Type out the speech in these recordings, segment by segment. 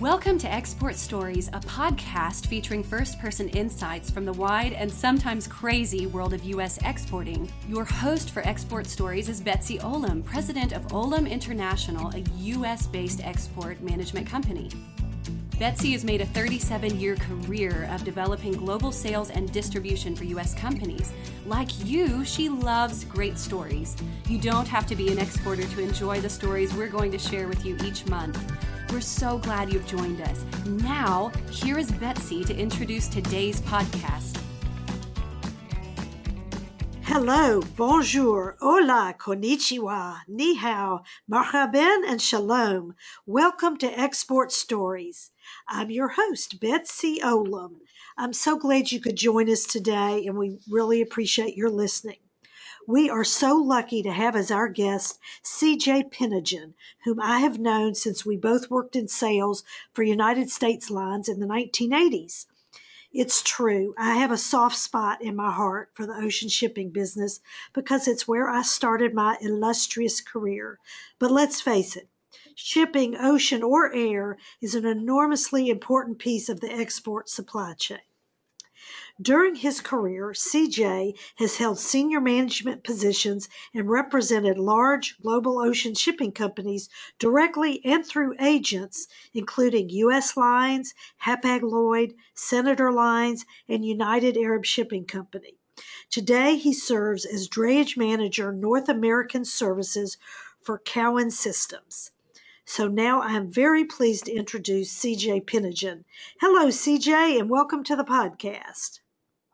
Welcome to Export Stories, a podcast featuring first person insights from the wide and sometimes crazy world of U.S. exporting. Your host for Export Stories is Betsy Olam, president of Olam International, a U.S. based export management company. Betsy has made a 37 year career of developing global sales and distribution for U.S. companies. Like you, she loves great stories. You don't have to be an exporter to enjoy the stories we're going to share with you each month. We're so glad you've joined us. Now, here is Betsy to introduce today's podcast. Hello, bonjour, hola, konnichiwa, ni hao, marhaban, and shalom. Welcome to Export Stories. I'm your host, Betsy Olam. I'm so glad you could join us today, and we really appreciate your listening. We are so lucky to have as our guest CJ Pinnigen, whom I have known since we both worked in sales for United States Lines in the 1980s. It's true, I have a soft spot in my heart for the ocean shipping business because it's where I started my illustrious career. But let's face it, shipping, ocean or air, is an enormously important piece of the export supply chain. During his career, CJ has held senior management positions and represented large global ocean shipping companies directly and through agents, including U.S. Lines, Hapag Lloyd, Senator Lines, and United Arab Shipping Company. Today, he serves as drayage manager North American Services for Cowan Systems. So now I am very pleased to introduce CJ Pinnigen. Hello, CJ, and welcome to the podcast.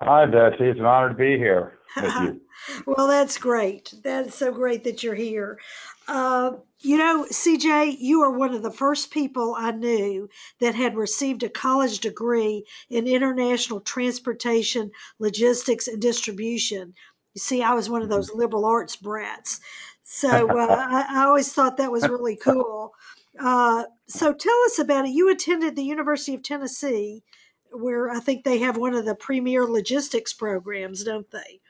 Hi, Betsy. It's an honor to be here with you. well, that's great. That's so great that you're here. Uh, you know, CJ, you are one of the first people I knew that had received a college degree in international transportation, logistics, and distribution. You see, I was one of those liberal arts brats. So uh, I, I, always thought that was really cool. Uh, so tell us about it. You attended the University of Tennessee where I think they have one of the premier logistics programs, don't they?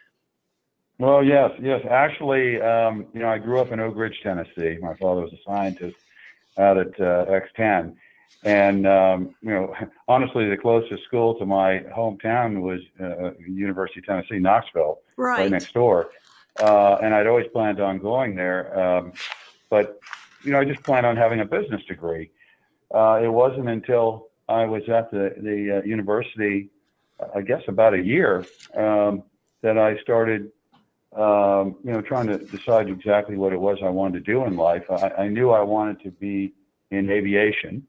Well, yes, yes. Actually, um, you know, I grew up in Oak Ridge, Tennessee. My father was a scientist out at uh, X10, and um, you know, honestly, the closest school to my hometown was uh, University of Tennessee, Knoxville, right, right next door. Uh, and I'd always planned on going there, um, but you know, I just planned on having a business degree. Uh, it wasn't until I was at the the uh, university, I guess about a year, um, that I started, um, you know, trying to decide exactly what it was I wanted to do in life. I, I knew I wanted to be in aviation,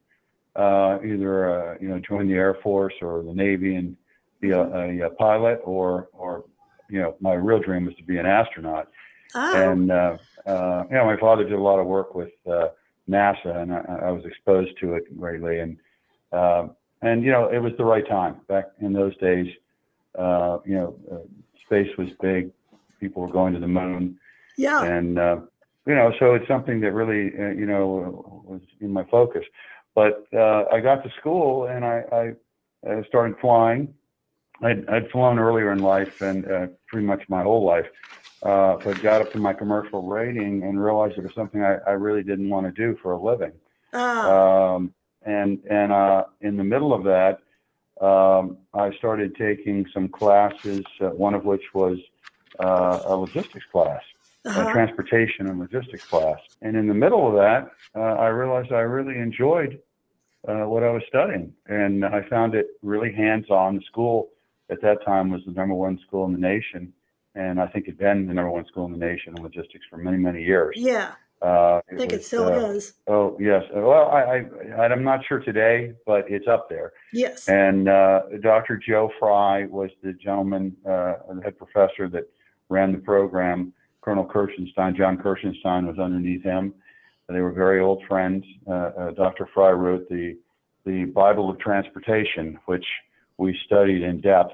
uh, either uh, you know join the Air Force or the Navy and be a, a, a pilot, or or you know my real dream was to be an astronaut. Oh. And uh, uh, you know, my father did a lot of work with uh, NASA, and I, I was exposed to it greatly. And um, and you know, it was the right time back in those days. Uh, you know, uh, space was big. People were going to the moon. Yeah. And uh, you know, so it's something that really, uh, you know, was in my focus. But uh, I got to school and I, I uh, started flying. I'd, I'd flown earlier in life and uh, pretty much my whole life, uh, but got up to my commercial rating and realized it was something I, I really didn't want to do for a living. Oh. Um, and and uh, in the middle of that, um, I started taking some classes. Uh, one of which was uh, a logistics class, Uh-huh. a transportation and logistics class. And in the middle of that, uh, I realized I really enjoyed uh, what I was studying, and I found it really hands-on. The school at that time was the number one school in the nation, and I think it had been the number one school in the nation in logistics for many many years. Yeah, Uh, I think it was, still uh, is. Oh yes. Well, I, I I'm not sure today, but it's up there. Yes. And uh, Dr. Joe Fry was the gentleman, uh, the head professor that ran the program. Colonel Kirschenstein, John Kirschenstein, was underneath him. They were very old friends. Uh, uh, Dr. Fry wrote the the Bible of Transportation, which we studied in depth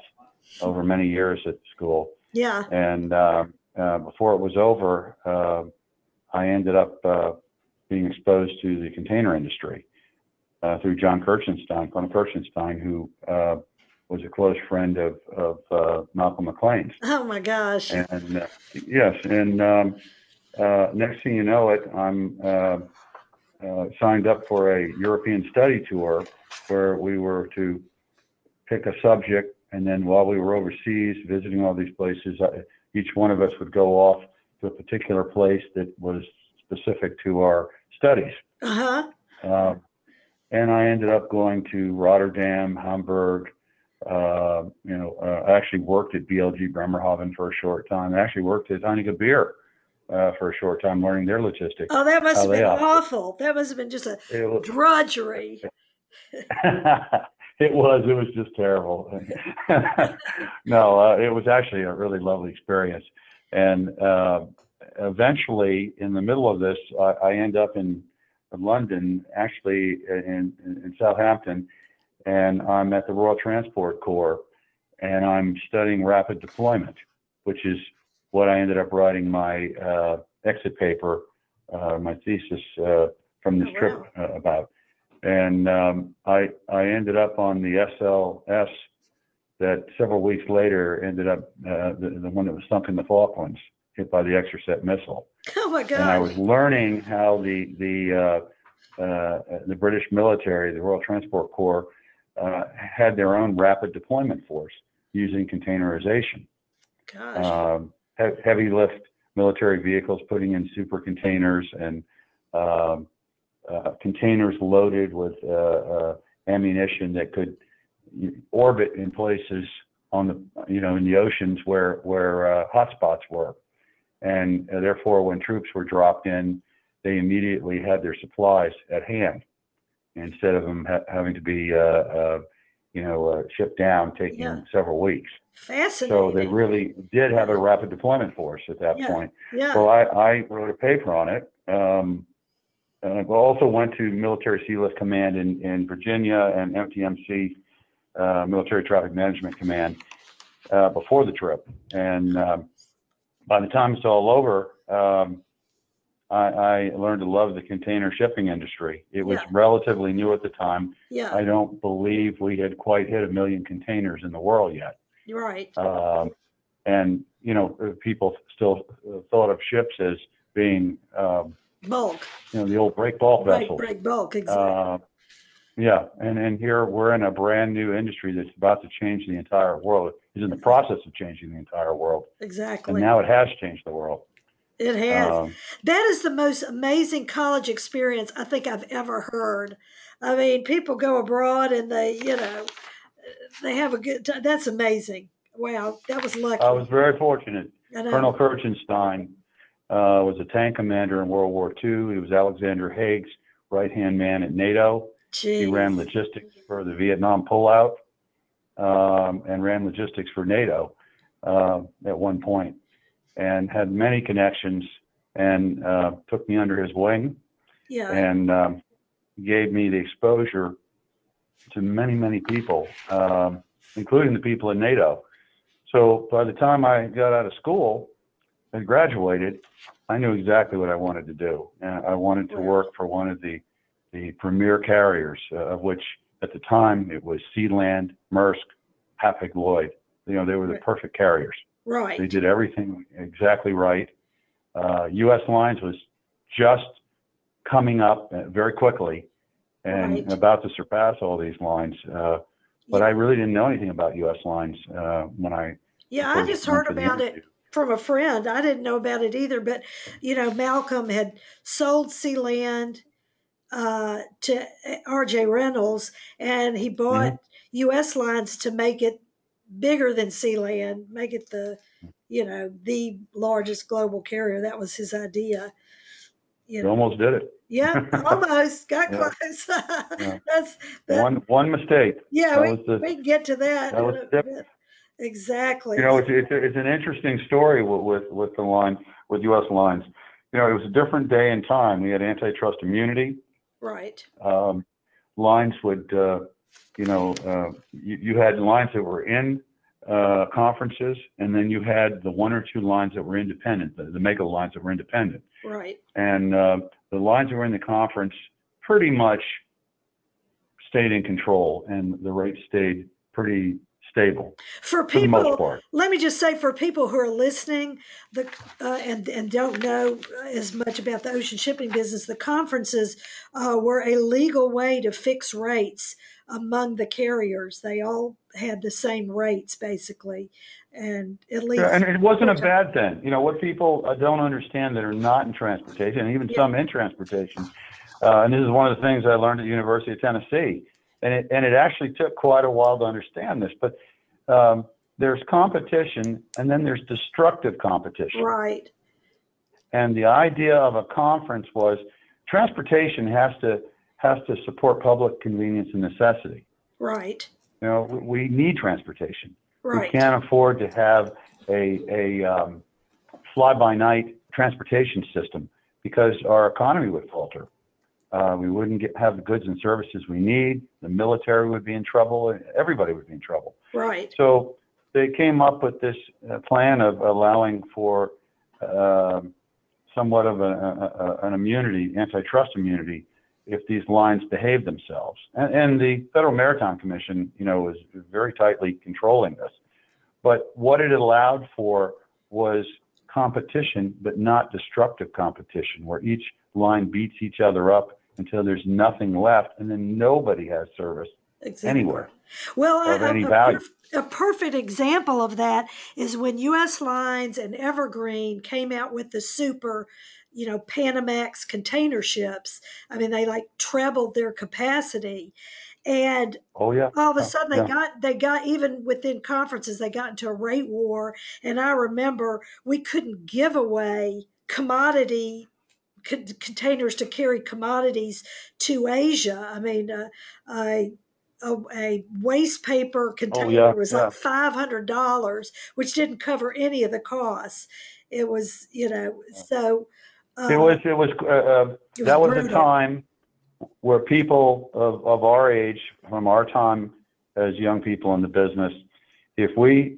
over many years at school. Yeah. And uh, uh, before it was over, uh, I ended up uh, being exposed to the container industry uh, through John Kirchenstein, Colonel Kirchenstein, who uh, was a close friend of, of uh, Malcolm McLean's. Oh my gosh. And uh, yes, and um, uh, next thing you know it, I'm uh, uh, signed up for a European study tour where we were to pick a subject, and then while we were overseas visiting all these places, uh, each one of us would go off to a particular place that was specific to our studies. Uh huh. Uh, and I ended up going to Rotterdam, Hamburg. Uh, you know, uh, I actually worked at BLG Bremerhaven for a short time. I actually worked at Heineken Beer uh, for a short time, learning their logistics. Oh, that must have been awful. That must have been just a was, drudgery. it was. It was just terrible. no, uh, it was actually a really lovely experience. And uh, eventually, in the middle of this, I, I end up in London, actually in, in Southampton, and I'm at the Royal Transport Corps, and I'm studying rapid deployment, which is what I ended up writing my uh, exit paper, uh, my thesis uh, from this Oh, trip uh, about. And um, I I ended up on the SLS that several weeks later ended up uh, the, the one that was sunk in the Falklands, hit by the Exocet missile Oh my God! and I was learning how the the uh, uh, the British military, the Royal Transport Corps, uh, had their own rapid deployment force using containerization. Gosh. Um, he- heavy lift military vehicles putting in super containers and um, uh, containers loaded with uh, uh, ammunition that could orbit in places on the you know in the oceans where where uh, hotspots were, and uh, therefore when troops were dropped in, they immediately had their supplies at hand instead of them ha- having to be uh, uh, you know uh, shipped down, taking Yeah. several weeks. Fascinating. So they really did have a rapid deployment force at that Yeah. point. yeah. Well, I, I wrote a paper on it. Um, and I also went to Military Sea Lift Command in, in Virginia and MTMC, uh, Military Traffic Management Command, uh, before the trip. And um, by the time it's all over, um, I, I learned to love the container shipping industry. It was Yeah. relatively new at the time. yeah. I don't believe we had quite hit a million containers in the world yet. You're right. Um, and, you know, people still uh, thought of ships as being, um, Bulk. you know, the old break bulk Right. vessels. Break bulk. Exactly. Uh, yeah, and, and here we're in a brand new industry that's about to change the entire world. Is in the process of changing the entire world, exactly. and now it has changed the world. it has. Um, That is the most amazing college experience I think I've ever heard. I mean, people go abroad and they, you know, they have a good time. That's amazing. Wow, that was lucky. I was very fortunate. Colonel Kirchenstein uh, was a tank commander in World War II. He was Alexander Haig's right hand man at NATO. He ran logistics for the Vietnam pullout um, and ran logistics for NATO uh, at one point and had many connections and uh, took me under his wing yeah. and um, gave me the exposure to many, many people, um, including the people in NATO. So by the time I got out of school and graduated, I knew exactly what I wanted to do. And I wanted to work for one of the, the premier carriers, uh, of which at the time it was Sealand, Maersk, Hapag Lloyd. You know, they were the perfect carriers. right. They did everything exactly right. Uh, U.S. Lines was just coming up uh, very quickly and Right. about to surpass all these lines. Uh, but Yeah. I really didn't know anything about U.S. Lines uh, when I Yeah, I just heard about it from a friend. I didn't know about it either, but you know, Malcolm had sold Sealand uh, to R.J. Reynolds, and he bought U.S. lines to make it bigger than Sealand, make it the, you know, the largest global carrier. That was his idea. You You know, almost did it. yeah, almost got Yeah. close. Yeah. That's that, One one mistake. yeah. that We, the- we can get to that. that. Exactly. You know, it's it's, it's an interesting story with, with with the line with U.S. Lines. You know, it was a different day and time. We had antitrust immunity. Right. um, lines would, uh, you know, uh, you, you had lines that were in uh, conferences, and then you had the one or two lines that were independent, the, the mega lines that were independent. Right. And uh, the lines that were in the conference pretty much stayed in control, and the rates stayed pretty stable For for people, part. let me just say for people who are listening the uh, and and don't know as much about the ocean shipping business the conferences uh, were a legal way to fix rates among the carriers they all had the same rates basically and at least Yeah, and it wasn't a bad thing. You know, what people uh, don't understand that are not in transportation, and even Yeah. some in transportation, uh, and this is one of the things I learned at the University of Tennessee, and it and it actually took quite a while to understand this. But um, there's competition, and then there's destructive competition. right And the idea of a conference was transportation has to has to support public convenience and necessity. right You know, we, need transportation. right We can't afford to have a, a um, fly-by-night transportation system because our economy would falter. Uh, we wouldn't get, have the goods and services we need. The military would be in trouble. Everybody would be in trouble. right So they came up with this uh, plan of allowing for um somewhat of a, a, a, an immunity, antitrust immunity, if these lines behave themselves. And, and the Federal Maritime Commission, you know, was very tightly controlling this. But what it allowed for was competition, but not destructive competition, where each line beats each other up until there's nothing left, and then nobody has service exactly. anywhere. Well, of a, any a, value. perf- a perfect example of that is when U.S. Lines and Evergreen came out with the super, you know, Panamax container ships. I mean, they like trebled their capacity, and Oh yeah. all of a sudden they yeah. got they got even within conferences they got into a rate war. And I remember we couldn't give away commodity con- containers to carry commodities to Asia. I mean, uh, a, a, a waste paper container Oh, yeah, was yeah. like five hundred dollars, which didn't cover any of the costs. It was, you know, so uh, It was, it was, uh, uh, it that was a time where people of, of our age, from our time as young people in the business, if we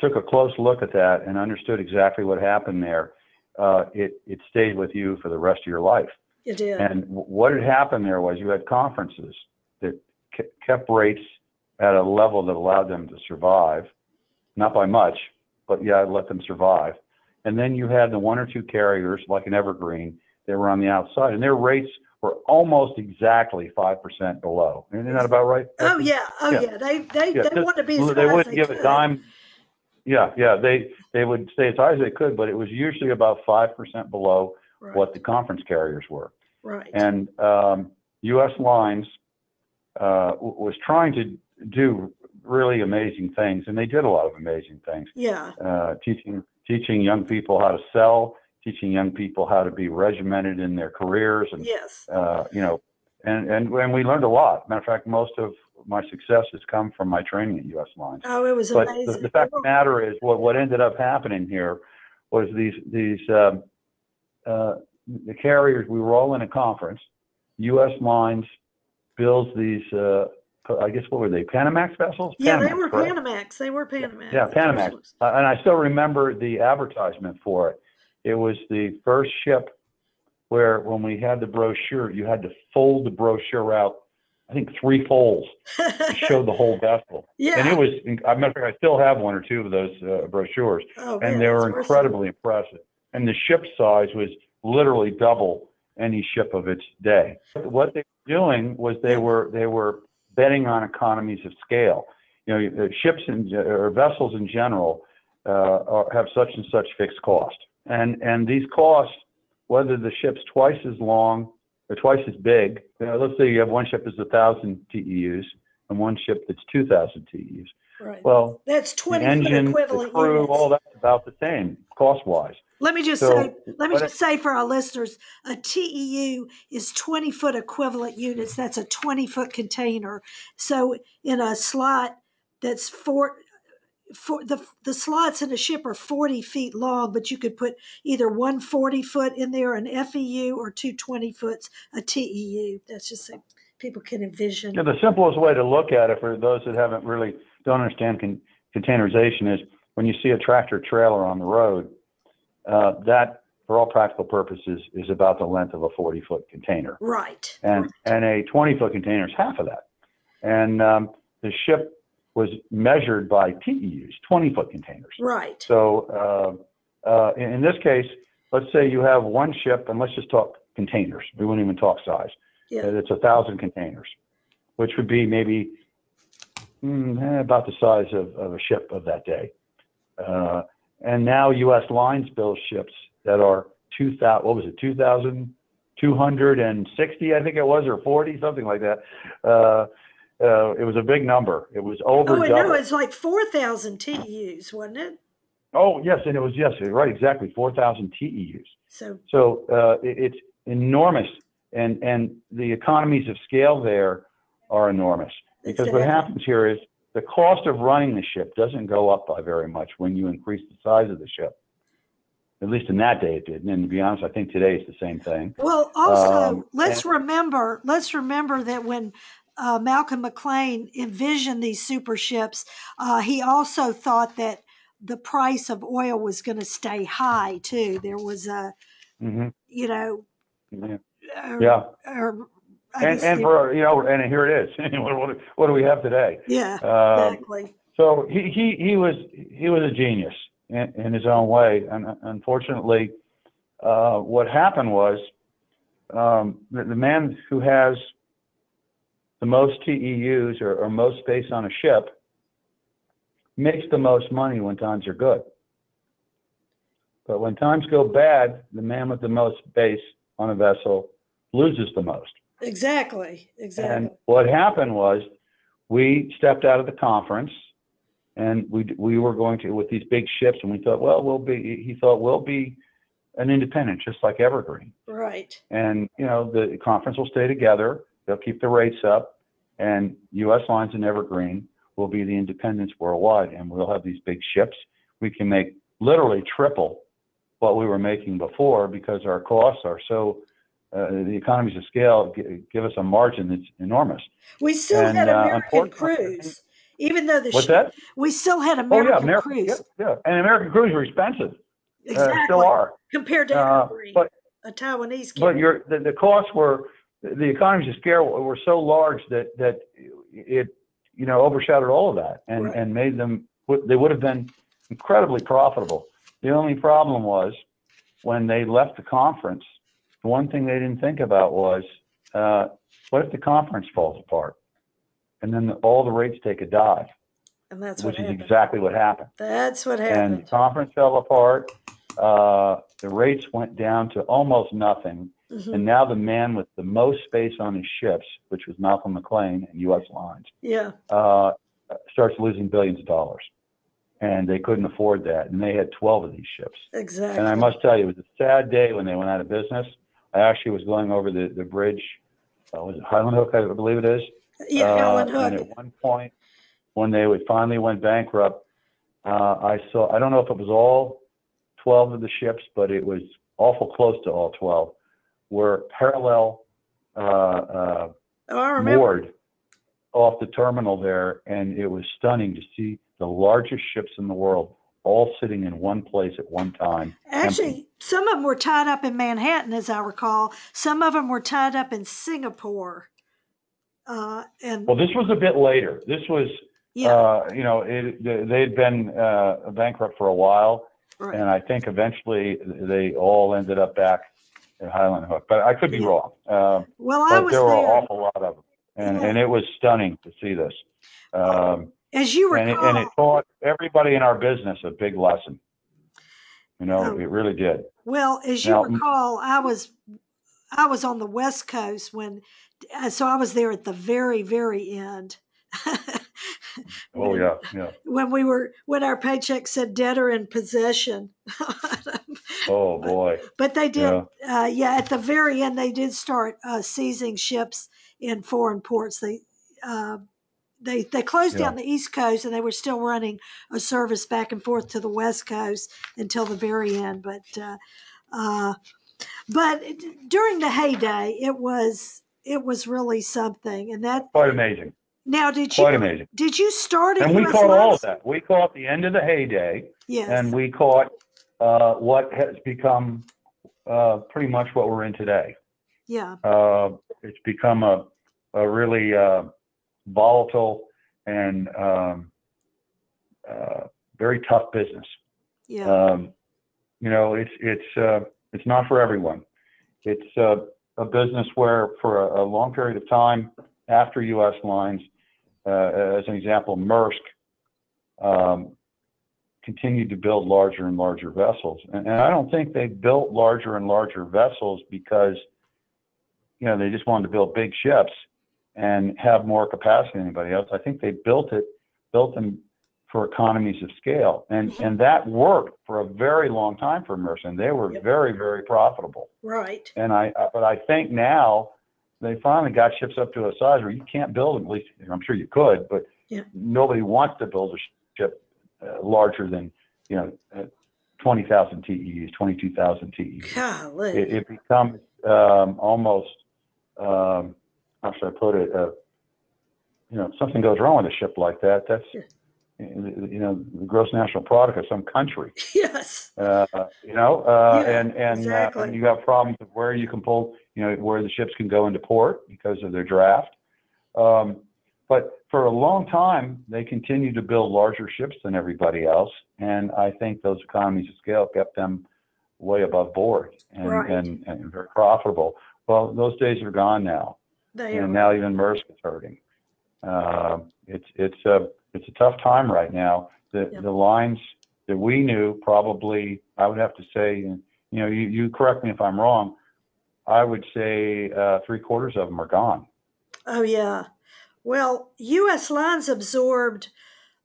took a close look at that and understood exactly what happened there, uh, it, it stayed with you for the rest of your life. It did. And what had happened there was you had conferences that ke- kept rates at a level that allowed them to survive, not by much, but yeah, it let them survive. And then you had the one or two carriers, like an Evergreen, that were on the outside, and their rates were almost exactly five percent below. Isn't that about right? Oh yeah, oh Yeah. yeah. They they Yeah, they want to be as they wouldn't they give could. a dime. Yeah, yeah, they they would stay as high as they could, but it was usually about five percent below Right, what the conference carriers were. right. And um, U.S. Lines uh, was trying to do really amazing things, and they did a lot of amazing things, yeah, uh, teaching teaching young people how to sell, teaching young people how to be regimented in their careers, and yes. uh, you know, and, and and we learned a lot. Matter of fact, most of my success has come from my training at U.S. Lines. Oh, it was But amazing. the, the fact of the matter is, what what ended up happening here was these these um, uh, the carriers. We were all in a conference. U.S. Lines builds these. Uh, I guess what were they? Panamax vessels? yeah, they were correct? Panamax. They were Panamax. Yeah, Panamax. Uh, and I still remember the advertisement for it. It was the first ship where, when we had the brochure, you had to fold the brochure out. I think three folds to show the whole vessel. yeah. And it was, I matter of fact, I still have one or two of those uh, brochures, oh, man, and they were it. incredibly impressive. And the ship size was literally double any ship of its day. What they were doing was they were they were betting on economies of scale. You know, ships in, or vessels in general uh, are, have such and such fixed cost, and and these costs, whether the ship's twice as long or twice as big. Let's say you have one ship that's a thousand TEUs and one ship that's two thousand TEUs. Right. Well, That's 20 foot engine, the equivalent crew, units. all that's about the same cost wise. Let me just So, say, let me just say for our listeners, a TEU is 20 foot equivalent units. That's a 20 foot container. So in a slot that's four, for the the slots in a ship are 40 feet long, but you could put either one 40 foot in there, an FEU, or two 20 foots, a TEU. That's just so people can envision. Yeah, the simplest way to look at it for those that haven't really don't understand con- containerization is when you see a tractor trailer on the road, uh, that for all practical purposes is about the length of a 40 foot container. Right. and and a 20 foot container is half of that. And um, the ship was measured by TEUs, 20 foot containers. Right. So uh, uh, in, in this case, let's say you have one ship, and let's just talk containers. We wouldn't even talk size. Yeah. Uh, It's a thousand containers, which would be maybe mm, about the size of, of a ship of that day. Uh, and now U.S. lines build ships that are 2,000, what was it, 2,260, I think it was, or 40, something like that. Uh, it was a big number. It was over Oh, I double. know. It's like 4,000 TEUs, wasn't it? Oh, yes, and it was, yes, right, exactly, 4,000 TEUs. So, So uh, it, it's enormous, and and the economies of scale there are enormous. Because what happens here is the cost of running the ship doesn't go up by very much when you increase the size of the ship. At least in that day it didn't. and to be honest, I think today it's the same thing. well, also, Um, let's remember, let's remember that when uh, Malcolm McLean envisioned these super ships, uh, he also thought that the price of oil was going to stay high too. There was a, hmm you know, Yeah, or, yeah. or I and and for you know, and here it is. what, what, do we have today? yeah, Um, exactly. So he, he, he was he was a genius in, in his own way, and unfortunately, uh, what happened was um, the, the man who has the most TEUs or, or most space on a ship makes the most money when times are good. But when times go bad, the man with the most space on a vessel loses the most. Exactly. Exactly. And what happened was we stepped out of the conference and we, we were going to, with these big ships, and we thought, well, we'll be, he thought, we'll be an independent, just like Evergreen. right. And, you know, the conference will stay together, they'll keep the rates up, and U.S. Lines and Evergreen will be the independents worldwide, and we'll have these big ships. We can make literally triple what we were making before because our costs are so, uh, the economies of scale gi- give us a margin that's enormous. We still And, had uh, American unfortunately- crews, even though the What's that? we still had American, Oh yeah, American, crews. yeah, yeah, and American crews were expensive, Exactly. uh, still are. Compared to Uh, but a Taiwanese but carrier. your the, the costs were the economies of scale were so large that that it you know overshadowed all of that and Right. and made them they would have been incredibly profitable. The only problem was when they left the conference. The one thing they didn't think about was uh, what if the conference falls apart, and then the, all the rates take a dive, and that's which what is happened. exactly what happened. That's what and happened. the conference fell apart. Uh, the rates went down to almost nothing, Mhm. and now the man with the most space on his ships, which was Malcolm McLean and U.S. Lines, Yeah. uh, starts losing billions of dollars, and they couldn't afford that, and they had 12 of these ships. Exactly. And I must tell you, it was a sad day when they went out of business. I actually was going over the the bridge, uh, was it Howland Hook, I believe it is. yeah, Uh, Howland And at one point, when they would finally went bankrupt, uh, I saw, I don't know if it was all 12 of the ships, but it was awful close to all 12, were parallel uh, uh, Oh, moored off the terminal there. And it was stunning to see the largest ships in the world all sitting in one place at one time. Actually, some of them were tied up in Manhattan, as I recall. Some of them were tied up in Singapore. Uh, and Well, this was a bit later. This was, yeah, uh, you know, it, they had been uh, bankrupt for a while. right. and I think eventually they all ended up back at Howland Hook. But I could be wrong. Um, well, I was there were an awful lot of them, and Yeah. and it was stunning to see this. Um, As you and it, recall, and it taught everybody in our business a big lesson. You know, Oh. it really did. Well, as you Now- recall, I was I was on the West Coast when, uh, so I was there at the very, very end. Oh yeah, yeah. When we were when our paycheck said debtor in possession. Oh boy. but they did, Yeah. uh, yeah. At the very end, they did start uh, seizing ships in foreign ports. They uh, they they closed Yeah. down the East Coast, and they were still running a service back and forth to the West Coast until the very end. But uh, uh, but during the heyday, it was it was really something. And that Quite amazing. Now did you Quite amazing. did you start And we US caught all of that. We caught the end of the heyday. Yes. and we caught uh, what has become uh, pretty much what we're in today. yeah. Uh, it's become a, a really uh, volatile and um, uh, very tough business. Yeah. Um, you know, it's it's uh, it's not for everyone. It's uh, a business where, for a, a, long period of time after U.S. lines, as an example, Maersk um, continued to build larger and larger vessels, and, and I don't think they built larger and larger vessels because you know they just wanted to build big ships and have more capacity than anybody else. I think they built it, built them for economies of scale. And mm-hmm. and that worked for a very long time for Maersk, and they were yep. very very profitable. Right. And I but I think now they finally got ships up to a size where you can't build them. At least I'm sure you could, but yep. nobody wants to build a ship uh, larger than you know. Uh, 20,000 TEUs, 22,000 TEUs. Golly. It, it becomes um, almost, um, how should I put it? Uh, you know, if something goes wrong with a ship like that, that's yeah you know the gross national product of some country. Yes. Uh, you know, uh, yeah, and and, exactly. uh, and you have problems of where you can pull, you know, where the ships can go into port because of their draft. Um, but for a long time, they continued to build larger ships than everybody else, and I think those economies of scale kept them way above board and right. and, and very profitable. Well, those days are gone now, they and are. now even Maersk is hurting. Uh, it's it's a it's a tough time right now. The Yep. the lines that we knew probably I would have to say, you know, you, you correct me if I'm wrong. I would say uh, three quarters of them are gone. Oh yeah. Well, U.S. lines absorbed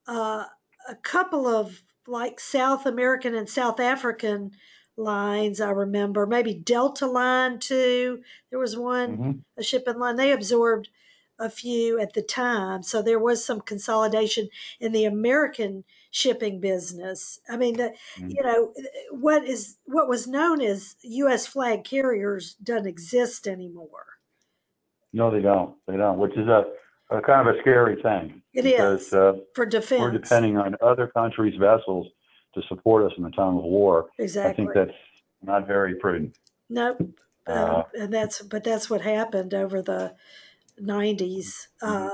uh, a couple of like South American and South African lines. I remember maybe Delta Line too. There was one Mhm. a shipping line. They absorbed a few at the time, so there was some consolidation in the American shipping business. I mean, the, Mhm. you know what is what was known as U.S. flag carriers doesn't exist anymore. No, they don't. They don't, which is a, a kind of a scary thing It because is uh, for defense. we're depending on other countries' vessels to support us in the time of war. exactly. I think that's not very prudent. Nope. Um, Uh, and that's but that's what happened over the 90s. Uh,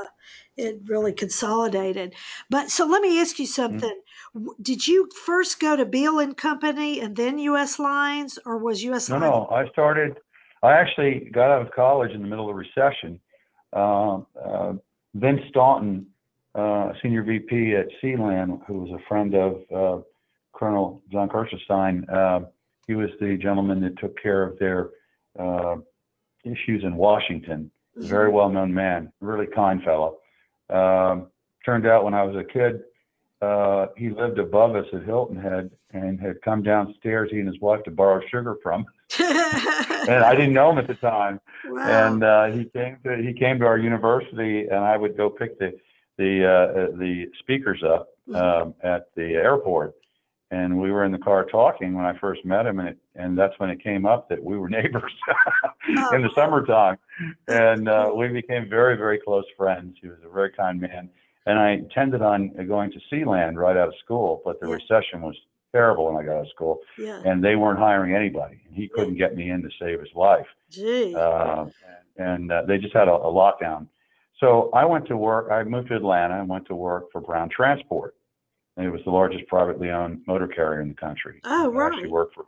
it really consolidated. But so let me ask you something. W Did you first go to Biehl and Company and then U.S. Lines, or was U.S. No, Lines? no. No, I started. I actually got out of college in the middle of the recession. Uh, uh, Vince Staunton, uh, senior VP at Sealand, who was a friend of uh, Colonel John Kirchenstein, uh, he was the gentleman that took care of their uh, issues in Washington. Very Mm-hmm. well-known man, really kind fellow. Um, turned out when I was a kid, uh, he lived above us at Hilton Head and had come downstairs, he and his wife, to borrow sugar from. And I didn't know him at the time. wow. And uh, he came to he came to our university, and I would go pick the the uh, the speakers up um, at the airport. And we were in the car talking when I first met him, and it, and that's when it came up that we were neighbors in the summertime, and uh, we became very very close friends. He was a very kind man, and I intended on going to Sealand right out of school, but the Yeah. recession was terrible when I got out of school, yeah. and they weren't hiring anybody, and he couldn't get me in to save his life Gee. uh, and uh, they just had a, a lockdown. So I went to work. I moved to Atlanta and went to work for Brown Transport. And it was the largest privately owned motor carrier in the country. Oh, I actually worked for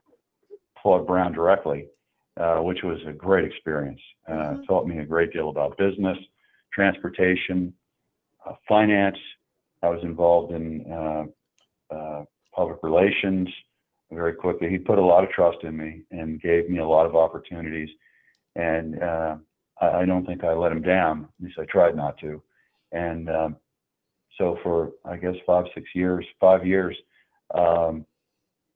Claude Brown directly, uh, which was a great experience. Uh, Mhm. Taught me a great deal about business, transportation, uh, finance. I was involved in uh, uh, public relations very quickly. He put a lot of trust in me and gave me a lot of opportunities. And uh, I, I don't think I let him down. At least I tried not to. And um, so for I guess five, six years, five years, um,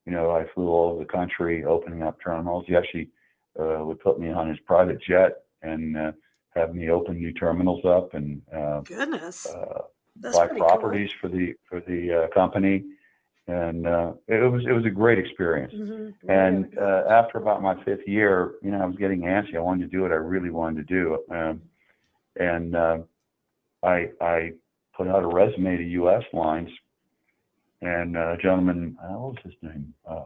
you know, I flew all over the country opening up terminals. He actually uh, would put me on his private jet and uh, have me open new terminals up and uh, Goodness. uh, buy pretty cool. properties for the for the uh, company, and uh, it was it was a great experience. Mhm. And uh, after about my fifth year, you know, I was getting antsy. I wanted to do what I really wanted to do, um, and uh, I I put out a resume to U.S. Lines, and uh, a gentleman, uh, what was his name? Uh,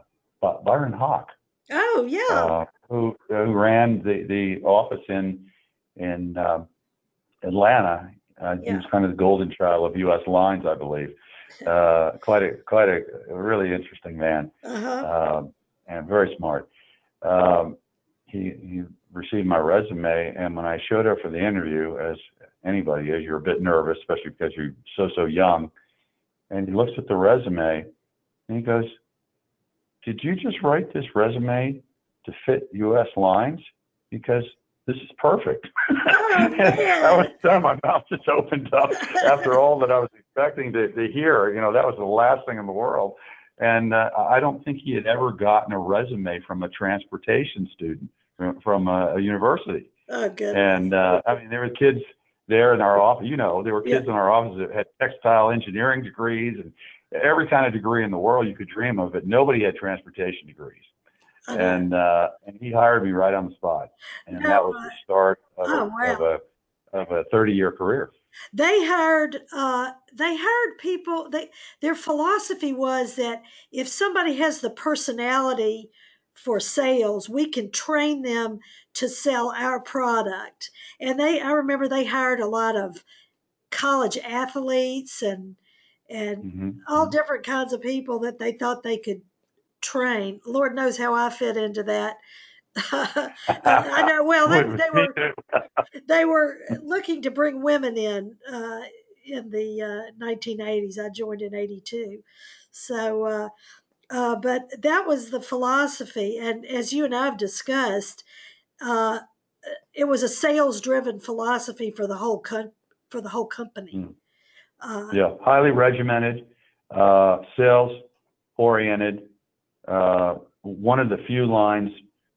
Byron Hawk, Oh yeah. uh, who who ran the the office in in um, Atlanta. Uh, He was kind of the golden child of U.S. Lines, I believe. uh, quite a quite a, a really interesting man, Uh-huh. um, and very smart. Um, he he received my resume, and when I showed up for the interview, as anybody is, you're a bit nervous, especially because you're so so young. And he looks at the resume, and he goes, "Did you just write this resume to fit U.S. lines? Because this is perfect." I was done. My mouth just opened up after all that I was expecting to, to hear. You know, that was the last thing in the world. And uh, I don't think he had ever gotten a resume from a transportation student from, from a, a university. Oh, good. And uh, I mean, there were kids there in our office. You know, there were kids in our office that had textile engineering degrees and every kind of degree in the world you could dream of, but nobody had transportation degrees. Know. And uh, and he hired me right on the spot, and No, that was the start of, Oh, a, wow. of a of a 30 year career. they hired uh, they hired people they their philosophy was that if somebody has the personality for sales we can train them to sell our product. And they i remember they hired a lot of college athletes and and hmm all different kinds of people that they thought they could train. Lord knows how i fit into that. I know well they, they were they were looking to bring women in uh, in the uh, 1980s. I joined in 82. So, uh, uh, but that was the philosophy. And as you and I have discussed, uh, it was a sales driven philosophy for the whole co- for the whole company. Mm. Uh, Yeah, highly regimented, uh, sales oriented. Uh, one of the few lines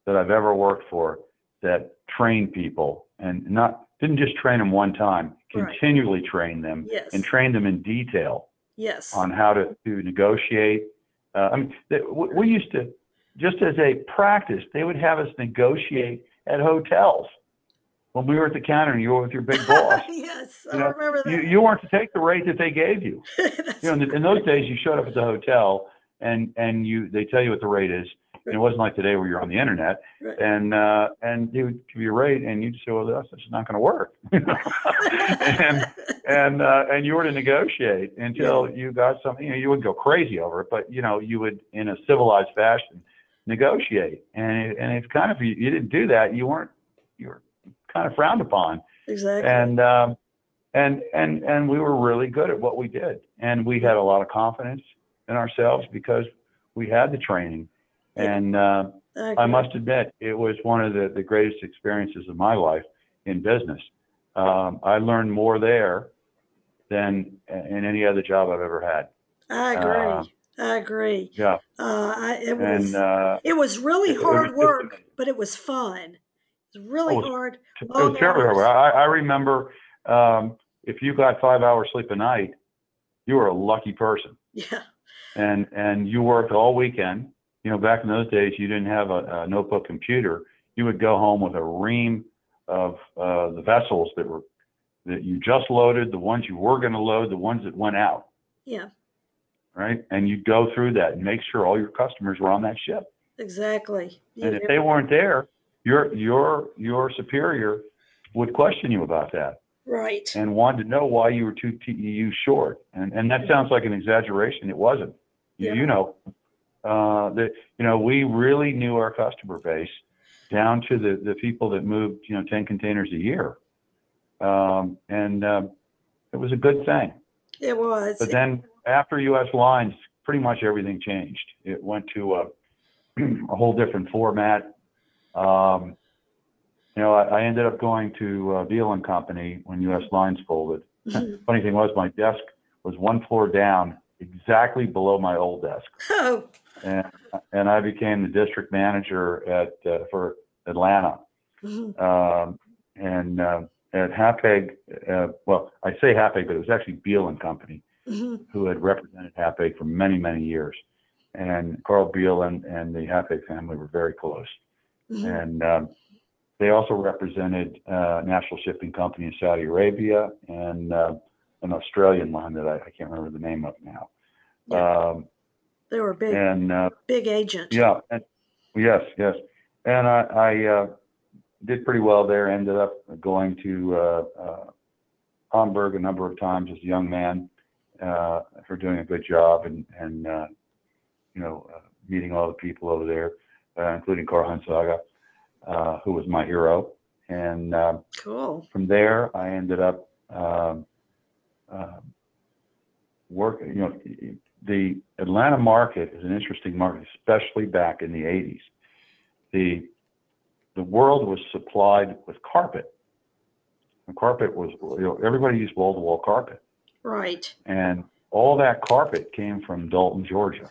that I've ever worked for that trained people and not didn't just train them one time, Right. continually train them Yes. and train them in detail Yes. on how to, to negotiate. Uh, I mean, th- we we used to, just as a practice, they would have us negotiate at hotels when we were at the counter and you were with your big boss. yes, I You know, remember that. you, you weren't to take the rate that they gave you. You know, in, in those days, you showed up at the hotel and and you they tell you what the rate is. And it wasn't like today where you're on the internet right. and uh, and they would give you a rate and you'd say, well, that's just not going to work. and and uh, and you were to negotiate until you got something. You know, you wouldn't go crazy over it, but you know, you would in a civilized fashion negotiate. And it, and it's kind of you, you didn't do that, you weren't you were kind of frowned upon exactly. and um, and and and we were really good at what we did, and we had a lot of confidence in ourselves because we had the training. And uh, I must admit, it was one of the, the greatest experiences of my life in business. Um, I learned more there than in any other job I've ever had. I agree. uh, I agree. Yeah, Uh, I, it was. and uh, It was really It- it was hard just work, but it was fun. It was really Oh, it was- hard. it was terribly hard. I, I remember um, if you got five hours sleep a night, you were a lucky person. Yeah, and and you worked all weekend. You know, back in those days, you didn't have a, a notebook computer. You would go home with a ream of uh, the vessels that were that you just loaded, the ones you were going to load, the ones that went out, yeah, right? And you'd go through that and make sure all your customers were on that ship. exactly. And if they weren't there, your your your superior would question you about that right, and wanted to know why you were two TEU short. And and that sounds like an exaggeration. It wasn't. You, Yeah. you know, uh, that you know we really knew our customer base down to the the people that moved you know ten containers a year, um, and um, it was a good thing. it was. But then after U.S. Lines, pretty much everything changed. It went to a, a whole different format. Um, you know, I, I ended up going to uh, Biehl and Company when U.S. Lines folded. Mhm. Funny thing was, my desk was one floor down, exactly below my old desk, oh, and and I became the district manager at uh, for Atlanta. mhm. Um, and uh, at Hapag, uh, well, I say Hapag, but it was actually Biehl and Company Mhm. who had represented Hapag for many, many years. And Carl Biehl and, and the Hapag family were very close. Mhm. And um, they also represented uh, National Shipping Company in Saudi Arabia and uh, an Australian line that I, I can't remember the name of now. Yeah. Um, they were big, and uh, big agent. yeah, and, yes, yes. And I, I uh, did pretty well there. Ended up going to uh, uh, Hamburg a number of times as a young man, uh, for doing a good job and and uh, you know uh, meeting all the people over there, uh, including Karl Saga, uh, who was my hero. And uh, Cool. from there, I ended up um, uh, work. You know, the Atlanta market is an interesting market, especially back in the '80s. The the world was supplied with carpet. And carpet was, you know, everybody used wall-to-wall carpet, Right. and all that carpet came from Dalton, Georgia,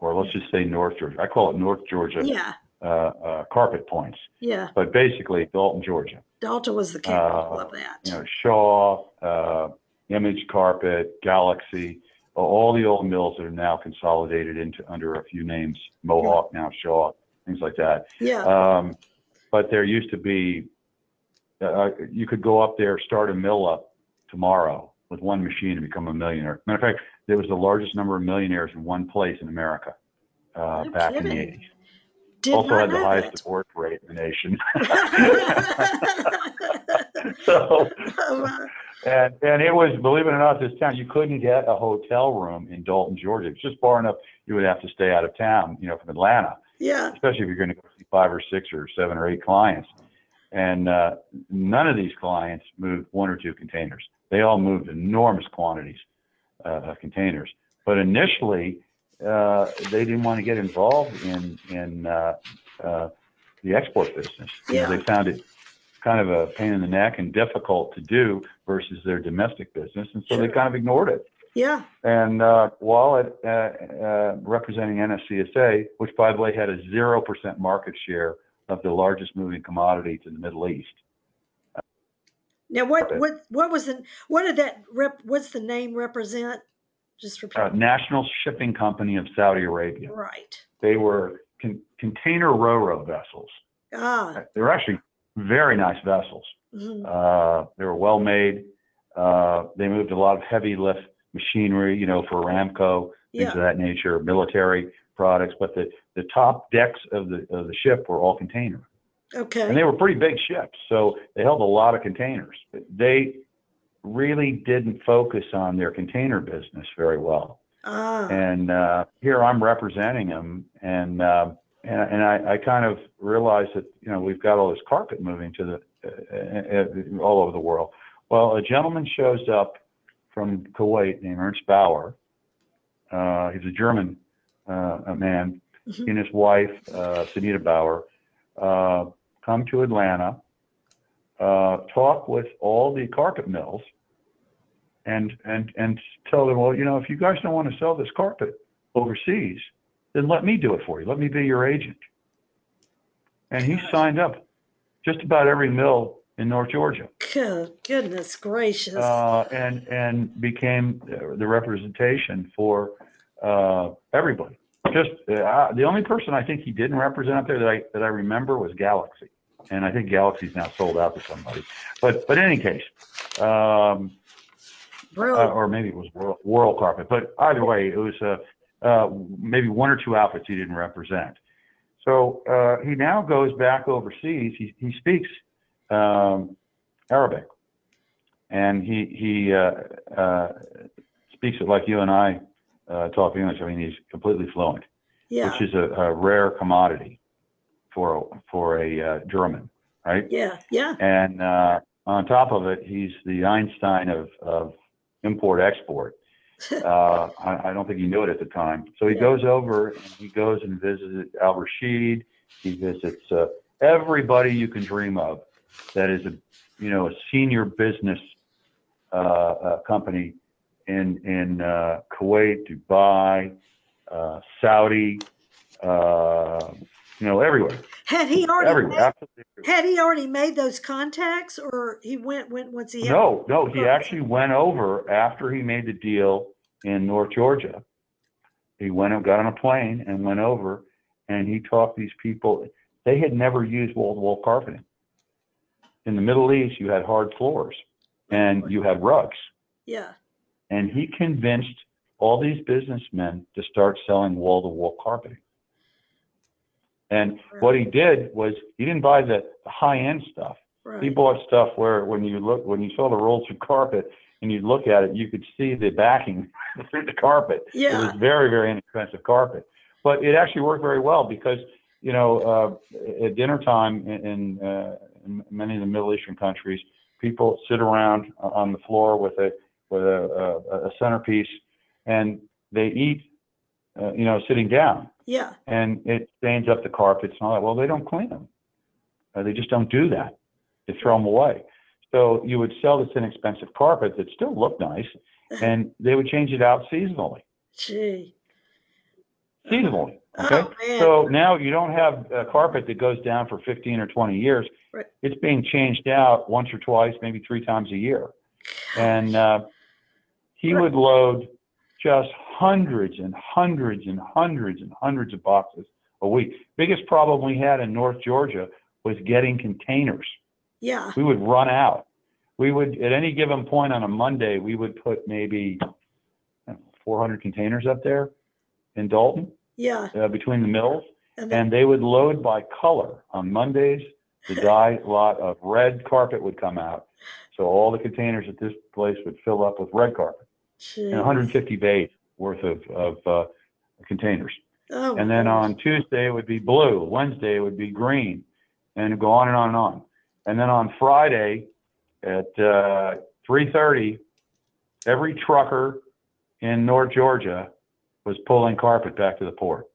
or let's just say North Georgia. I call it North Georgia Yeah. uh, uh, carpet points, Yeah. but basically Dalton, Georgia. Dalton was the capital Uh, of that. you know, Shaw, uh, Image Carpet, Galaxy, all the old mills that are now consolidated into under a few names, Mohawk now Shaw, things like that. yeah. Um, but there used to be, uh, you could go up there, start a mill up tomorrow with one machine and become a millionaire. Matter of fact, there was the largest number of millionaires in one place in America uh, No back in the 80s. Did also had the highest divorce rate in the nation. so, Oh, and and it was, believe it or not, this town you couldn't get a hotel room in Dalton, Georgia. It's just far enough you would have to stay out of town, you know, from Atlanta, yeah. especially if you're going to go see five or six or seven or eight clients. And uh, none of these clients moved one or two containers. They all moved enormous quantities uh, of containers. But initially, uh, they didn't want to get involved in in uh, uh, the export business. You know, Yeah. they found it kind of a pain in the neck and difficult to do versus their domestic business, and so they kind of ignored it. Yeah. And uh, while at, uh, uh, representing NSCSA, which by the way had a zero percent market share of the largest moving commodity to the Middle East, Now, what what what was the what did that rep? What's the name represent? Just for uh. National Shipping Company of Saudi Arabia, right. they were con- container ro-ro vessels. Ah. They were actually very nice vessels. mhm. Uh, they were well made. Uh, they moved a lot of heavy lift machinery, you know, for Aramco, things Yeah. of that nature, military products. But the, the top decks of the of the ship were all container, Okay. and they were pretty big ships, so they held a lot of containers. They really didn't focus on their container business very well Ah. and uh, here I'm representing them, and uh, and, and I, I kind of realized that you know we've got all this carpet moving to the uh, uh, all over the world. Well, a gentleman shows up from Kuwait named Ernst Bauer. Uh, he's a German uh, a man. Mhm. He and his wife, uh, Sunita Bauer, uh, come to Atlanta, uh, talk with all the carpet mills, and and and tell them, well, you know, if you guys don't want to sell this carpet overseas, then let me do it for you. Let me be your agent. And he signed up just about every mill in North Georgia, Good, goodness gracious. uh, and and became the representation for uh, everybody. Just uh, the only person I think he didn't represent up there that I that I remember was Galaxy, and I think Galaxy's now sold out to somebody. But but in any case, um, uh, or maybe it was World, World Carpet. But either way, it was uh, maybe one or two outfits he didn't represent. So uh, he now goes back overseas. He, he speaks um, Arabic, and he he uh, uh, speaks it like you and I uh, talk English. I mean, he's completely fluent, yeah. which is a, a rare commodity for for a uh, German, right? yeah. Yeah. And uh, on top of it, he's the Einstein of, of import export. Uh, I, I don't think he knew it at the time. So he Yeah. goes over and he goes and visits Al Rashid. He visits uh, everybody you can dream of that is a you know a senior business uh, uh, company in in uh, Kuwait, Dubai, uh, Saudi, uh, you know everywhere, Had he already everywhere. made, Absolutely. had he already made those contacts, or he went went once he had No, no, he actually went over after he made the deal in North Georgia. He went and got on a plane and went over and he talked these people. They had never used wall to wall carpeting. In the Middle East, you had hard floors and you had rugs. Yeah. And he convinced all these businessmen to start selling wall to wall carpeting. And what he did was he didn't buy the, the high end stuff. Right. He bought stuff where when you look when you saw the rolls of carpet and you look at it, you could see the backing through the carpet. Yeah. It was very very inexpensive carpet, but it actually worked very well because you know uh, at dinner time in, in, uh, in many of the Middle Eastern countries, people sit around on the floor with a with a, a, a centerpiece and they eat, uh, you know, sitting down Yeah. and it stains up the carpets and all that. Well, they don't clean them. Uh, they just don't do that. They throw them away. So you would sell this inexpensive carpet that still looked nice, and they would change it out seasonally. Gee. Seasonally. Okay. Oh. So now you don't have a carpet that goes down for 15 or 20 years. Right. It's being changed out once or twice, maybe three times a year. And uh, he Right. would load just hundreds and hundreds and hundreds and hundreds of boxes a week. Biggest problem we had in North Georgia was getting containers. yeah. We would run out. We would, at any given point on a Monday, we would put maybe know, 400 containers up there in Dalton Yeah. uh, between the mills And then, and they would load by color. On Mondays, the dye lot of red carpet would come out. So all the containers at this place would fill up with red carpet gee. and 150 bays worth of, of uh, containers. Oh, And then on Tuesday it would be blue, Wednesday it would be green, and go on and on and on. And then on Friday at uh, 3:30, every trucker in North Georgia was pulling carpet back to the port.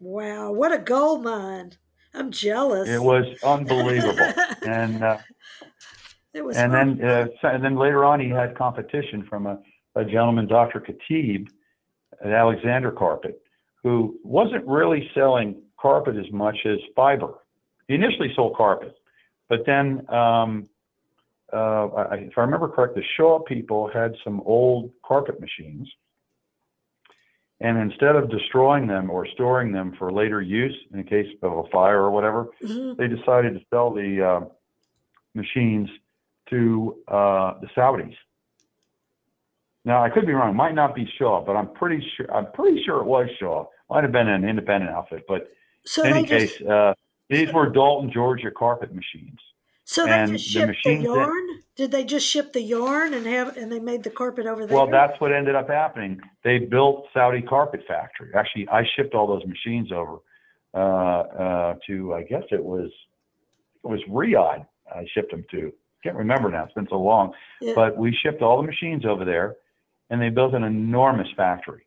Wow, what a gold mine. I'm jealous. It was unbelievable. and uh, it was and fun. then uh, and then later on he had competition from a, a gentleman, Dr. Khatib, at Alexander Carpet, who wasn't really selling carpet as much as fiber. He initially sold carpet, but then um, uh, I, if I remember correct, the Shaw people had some old carpet machines. And instead of destroying them or storing them for later use in case of a fire or whatever, Mhm. they decided to sell the uh, machines to uh, the Saudis. Now I could be wrong. It might not be Shaw, but I'm pretty sure. I'm pretty sure it was Shaw. Might have been an independent outfit, but So in any just case, uh, these were Dalton, Georgia carpet machines. so they just shipped the machines that- yarn? Did they just ship the yarn and have and they made the carpet over there? Well, that's what ended up happening. They built Saudi Carpet Factory. Actually, I shipped all those machines over uh, uh, to. I guess it was it was Riyadh. I shipped them to. Can't remember now. It's been so long. Yeah. But we shipped all the machines over there, and they built an enormous factory,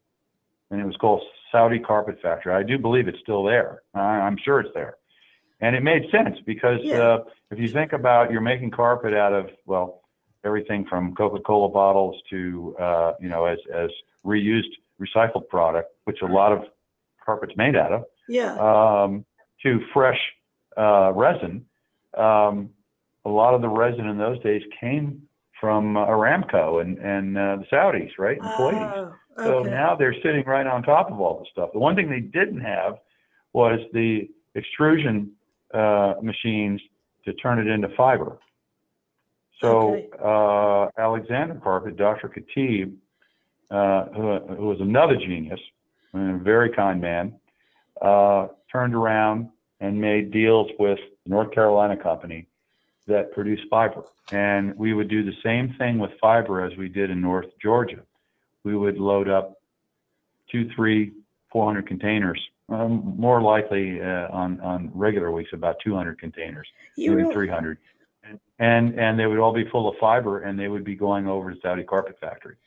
and it was called Saudi Carpet Factory. I do believe it's still there. I, I'm sure it's there, and it made sense because Yeah. uh, if you think about you're making carpet out of well everything from Coca-Cola bottles to uh, you know as as reused recycled product, which a lot of carpet's made out of, yeah. um, to fresh uh, resin. Um, a lot of the resin in those days came from Aramco and and uh, the Saudis, right, and Kuwaitis. Oh, So now they're sitting right on top of all the stuff. The one thing they didn't have was the extrusion uh, machines to turn it into fiber. So Okay. uh, Alexander Carpet, Dr. Khatib, uh, who, who was another genius and a very kind man, uh, turned around and made deals with the North Carolina company that produce fiber. And we would do the same thing with fiber as we did in North Georgia. We would load up two, three, four hundred containers. Um, more likely uh, on on regular weeks, about 200 containers, you maybe really, 300, and and they would all be full of fiber, and they would be going over to Saudi Carpet Factory.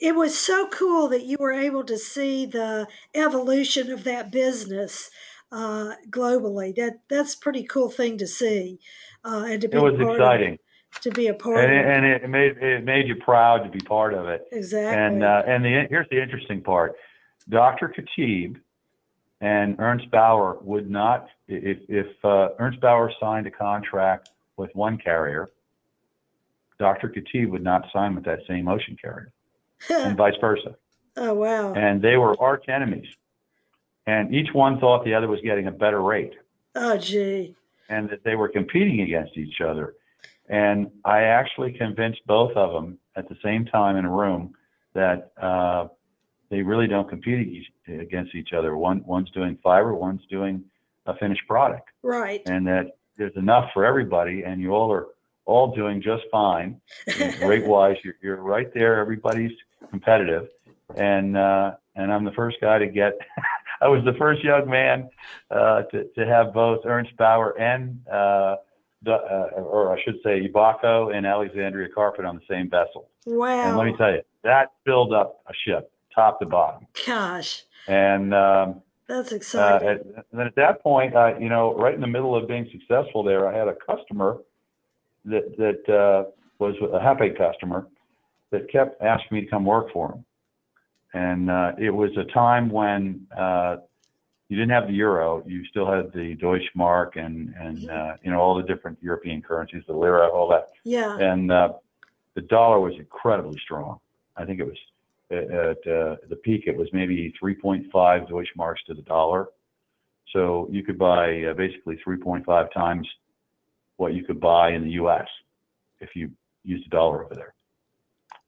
it was so cool that you were able to see the evolution of that business uh, globally. That that's a pretty cool thing to see, uh, and to be It was exciting, Of, to be a part and it. and it made it made you proud to be part of it. Exactly. And uh, and the here's the interesting part: Dr. Khatib and Ernst Bauer would not if if uh, Ernst Bauer signed a contract with one carrier, Dr. Khatib would not sign with that same ocean carrier, and vice versa. oh wow. And they were arch enemies, and each one thought the other was getting a better rate, Oh gee. and that they were competing against each other. And I actually convinced both of them at the same time in a room that uh, they really don't compete each, against each other. One one's doing fiber, one's doing a finished product, Right. and that there's enough for everybody, and you all are all doing just fine. Rate wise, you're, you're right there. Everybody's competitive, and uh, and I'm the first guy to get. I was the first young man uh, to to have both Ernst Bauer and uh, the, uh, or I should say Ibako and Alexandria Carpet on the same vessel. Wow. And let me tell you, that filled up a ship top to bottom. Gosh, And um, that's uh, exciting. at, and then at that point, uh, you know, right in the middle of being successful there, I had a customer that that uh, was a happy customer that kept asking me to come work for him. And uh, it was a time when uh, you didn't have the euro, you still had the Deutschmark and and uh, you know all the different European currencies, the lira, all that yeah. and uh, the dollar was incredibly strong. I think it was at, at uh, the peak. It was maybe 3.5 Deutsche Marks to the dollar. So you could buy uh, basically 3.5 times what you could buy in the U.S. if you used a dollar over there.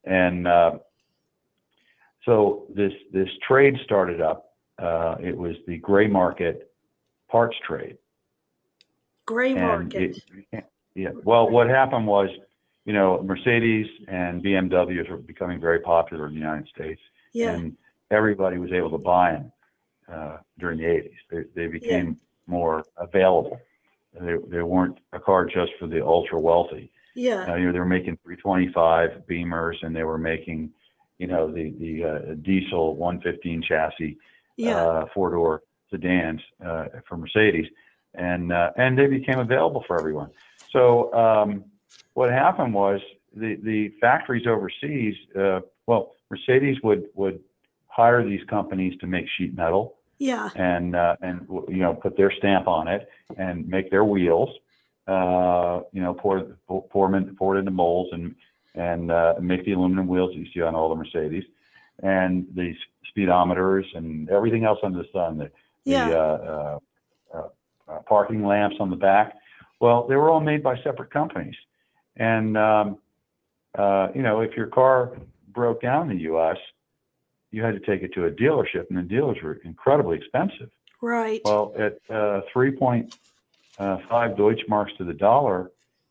And uh, so this this trade started up. Uh, it was the gray market parts trade. Gray market. it- yeah. Well, what happened was, you know, Mercedes and BMWs were becoming very popular in the United States, yeah. and everybody was able to buy them uh, during the 80s. They, they became more available. They, they weren't a car just for the ultra wealthy. yeah. Uh, you know, they were making 325 Beamers, and they were making, you know, the the uh, diesel 115 chassis Yeah. uh, four door sedans uh, for Mercedes, and uh, and they became available for everyone. So um, what happened was the the factories overseas. Uh, well, Mercedes would would hire these companies to make sheet metal yeah. and uh, and you know put their stamp on it and make their wheels. Uh, you know, pour pour them in, pour it into molds and and uh, make the aluminum wheels that you see on all the Mercedes, and the speedometers and everything else under the sun. The, Yeah. the uh, uh, uh, parking lamps on the back. Well, they were all made by separate companies, and um, uh, you know, if your car broke down in the U.S., you had to take it to a dealership, and the dealers were incredibly expensive. Right. Well, at uh, 3.5 Deutschmarks to the dollar,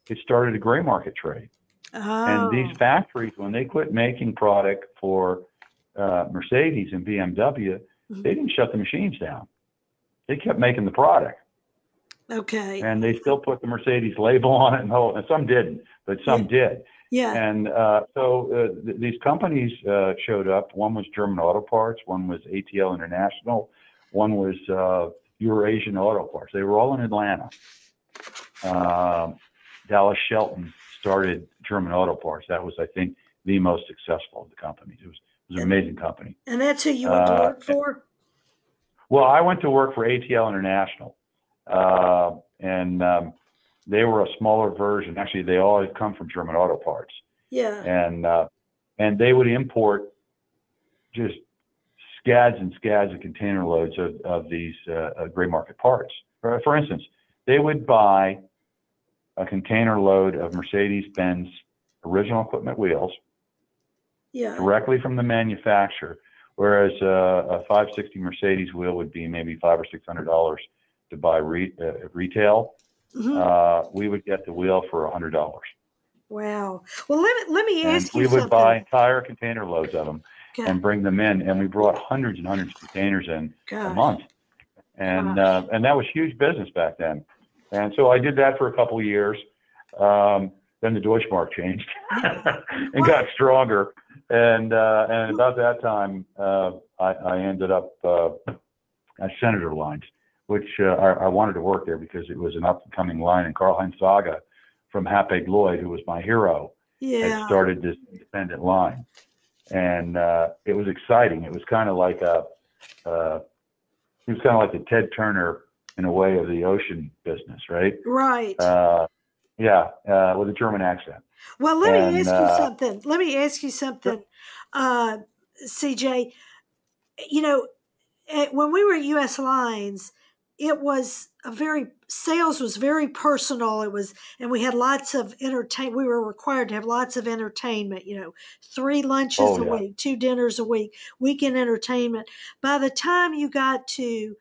it started a gray market trade. Oh. And these factories, when they quit making product for uh, Mercedes and BMW, Mhm. they didn't shut the machines down. They kept making the product, okay. and they still put the Mercedes label on it, and, whole, and some didn't, but some did. Yeah. And uh, so uh, th- these companies uh, showed up. One was German Auto Parts, one was ATL International, one was uh, Eurasian Auto Parts. They were all in Atlanta. Um Dallas Shelton started German Auto Parts. That was, I think, the most successful of the companies. It was, it was an amazing company. And that's who you went to uh, work for? Well, I went to work for ATL International, uh, and um, they were a smaller version. Actually, they all had come from German Auto Parts. Yeah. and uh, and they would import just scads and scads of container loads of, of these uh, uh, gray market parts. For, for instance, they would buy a container load of Mercedes-Benz original equipment wheels Yeah. directly from the manufacturer, whereas uh, a 560 Mercedes wheel would be maybe five or six hundred dollars to buy re- uh, retail. Mhm. Uh, we would get the wheel for a hundred dollars, Wow. Well, let me let me ask and ask we would something. buy entire container loads of them. And bring them in. And we brought hundreds and hundreds of containers in a month, and uh, and that was huge business back then. And so I did that for a couple of years. Um, then the Deutschmark changed and got stronger. And uh, and about that time, uh, I, I ended up uh, at Senator Lines, which uh, I, I wanted to work there because it was an up and coming line. And Karl Heinz Sager from Hapag Lloyd, who was my hero, had started this independent line, and uh, it was exciting. It was kind of like a, uh, it was kind of like the Ted Turner in a way of the ocean business, right? Right. Uh, yeah, uh, with a German accent. Well, let And, me ask uh, you something. Let me ask you something, uh, CJ. You know, eh, when we were at U.S. Lines, it was a very sales was very personal. It was, and we had lots of entertain. We were required to have lots of entertainment. You know, three lunches Oh, a yeah. week, two dinners a week, weekend entertainment. By the time you got to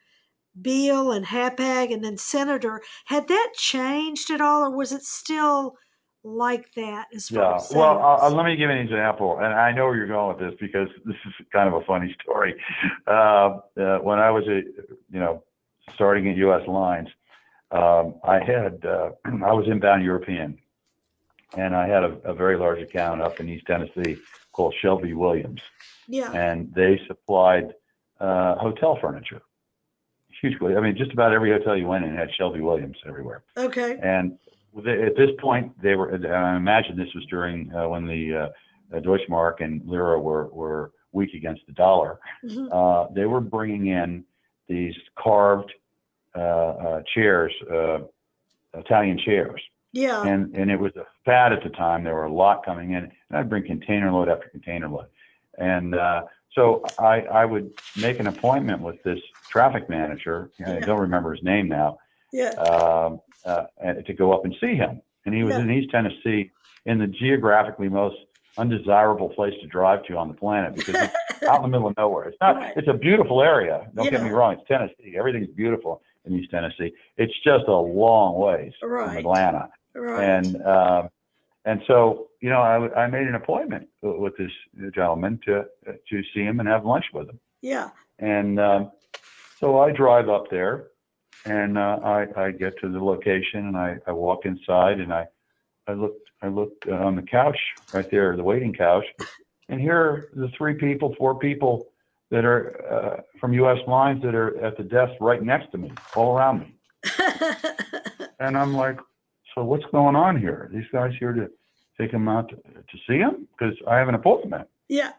Biehl and Hapag and then Senator. Had that changed at all, or was it still like that as far Yeah. as Well, uh, let me give an example, and I know where you're going with this because this is kind of a funny story. Uh, uh, when I was a, you know, starting at U.S. Lines, um, I had uh, I was inbound European, and I had a, a very large account up in East Tennessee called Shelby Williams, yeah. and they supplied uh, hotel furniture. Hugely, I mean, just about every hotel you went in had Shelby Williams everywhere. Okay. And at this point, they were. I imagine this was during uh, when the uh, uh, Deutschmark and Lira were were weak against the dollar. Mhm. Uh, they were bringing in these carved uh, uh, chairs, uh, Italian chairs, Yeah. and and it was a fad at the time. There were a lot coming in, and I'd bring container load after container load, and uh, so I I would make an appointment with this traffic manager. I don't remember his name now Yeah. um, uh, and to go up and see him. And he was Yeah. in East Tennessee, in the geographically most undesirable place to drive to on the planet because it's out in the middle of nowhere. It's not. Right. It's a beautiful area. Don't get me wrong. It's Tennessee. Everything's beautiful in East Tennessee. It's just a long ways Right. from Atlanta. Right. And um, and so you know, I, I made an appointment with this gentleman to to see him and have lunch with him. yeah. And um, so I drive up there and uh, I, I get to the location and I, I walk inside and I, I looked, I looked uh, on the couch right there, the waiting couch, and here are the three people, four people that are uh, from U.S. Lines that are at the desk right next to me, all around me. And I'm like, so what's going on here? Are these guys here to take him out to, to see him? Because I have an appointment. yeah.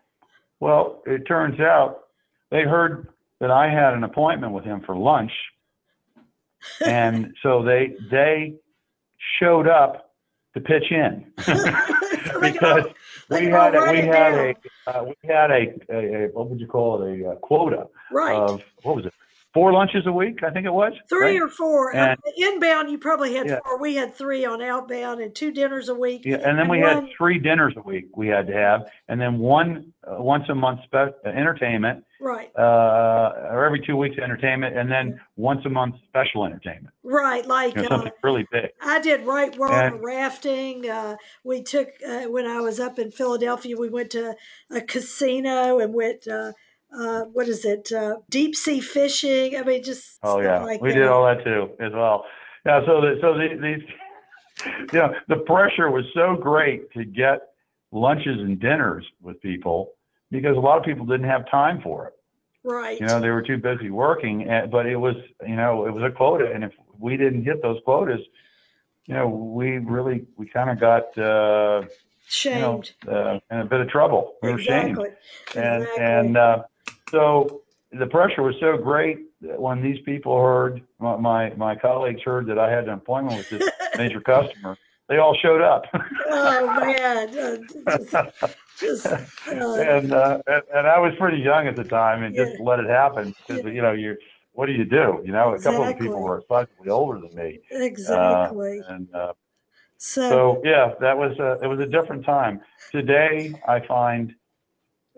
Well, it turns out they heard that I had an appointment with him for lunch, and so they they showed up to pitch in because they we had a, we had a uh, we had a, a, a what would you call it a, uh quota right. of what was it four lunches a week I think it was Three right? or four. And- Uh, inbound, you probably had Yeah. four. We had three on outbound and two dinners a week. Yeah, and then And we one- had three dinners a week we had to have, and then one uh, once a month spe- uh, entertainment, Right. uh, or every two weeks entertainment, and then once a month special entertainment. Right. Like You know, uh, something really big. I did right And- rafting. Uh, we took uh, when I was up in Philadelphia. We went to a casino and went. Uh, what is it? Uh, deep sea fishing. I mean, just Oh yeah, like we that. did all that too as well. Yeah, so the, so the, these, you know, the pressure was so great to get lunches and dinners with people because a lot of people didn't have time for it. Right. You know, they were too busy working, and, but it was, you know, it was a quota, and if we didn't hit those quotas, you know, we really, we kind of got, uh, you know, Shamed. uh, in a bit of trouble. We were shamed and exactly. and uh, so the pressure was so great that when these people heard my, my my colleagues heard that I had an appointment with this major customer, they all showed up. oh man, uh, just, just, uh, and, uh, and and I was pretty young at the time, and just Yeah. let it happen because you know you what do you do? You know, a couple of people were slightly older than me, uh, exactly. and uh, so, so yeah, that was a, it was a different time. Today, I find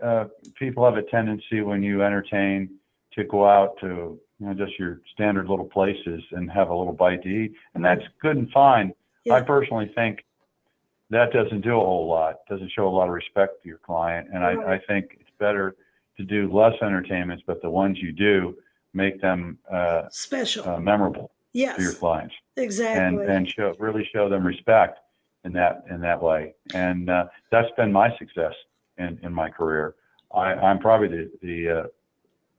uh, people have a tendency when you entertain to go out to you know just your standard little places and have a little bite to eat, and that's good and fine. I personally think that doesn't do a whole lot, doesn't show a lot of respect to your client, and I, I think it's better to do less entertainments, but the ones you do make them uh, special. uh, memorable to your yes, clients and exactly. and show really show them respect in that in that way and uh, that's been my success in in my career. I i'm probably the the uh,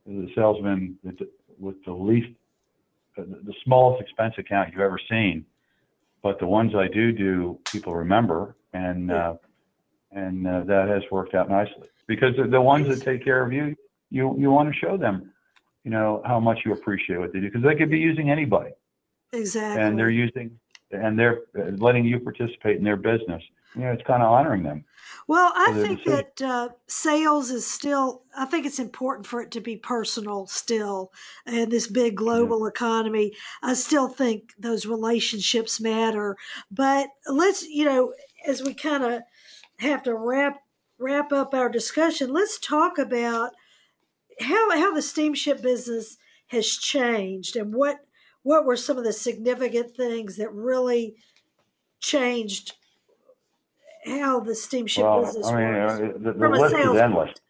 the salesman with the, with the least uh, the smallest expense account you've ever seen. But the ones i do do people remember and uh, and uh, that has worked out nicely. Because the, the ones that take care of you you you want to show them you know how much you appreciate what they do because they could be using anybody. Exactly. and they're using and they're uh, letting you participate in their business. You know, it's kind of honoring them. Well, I think decision. that uh, sales is still, I think it's important for it to be personal still. And this big global economy, I still think those relationships matter. But let's, you know, as we kind of have to wrap wrap up our discussion, let's talk about how how the steamship business has changed, and what what were some of the significant things that really changed how the steamship Well, business I mean, works? uh, the, the From a list is sales endless. point.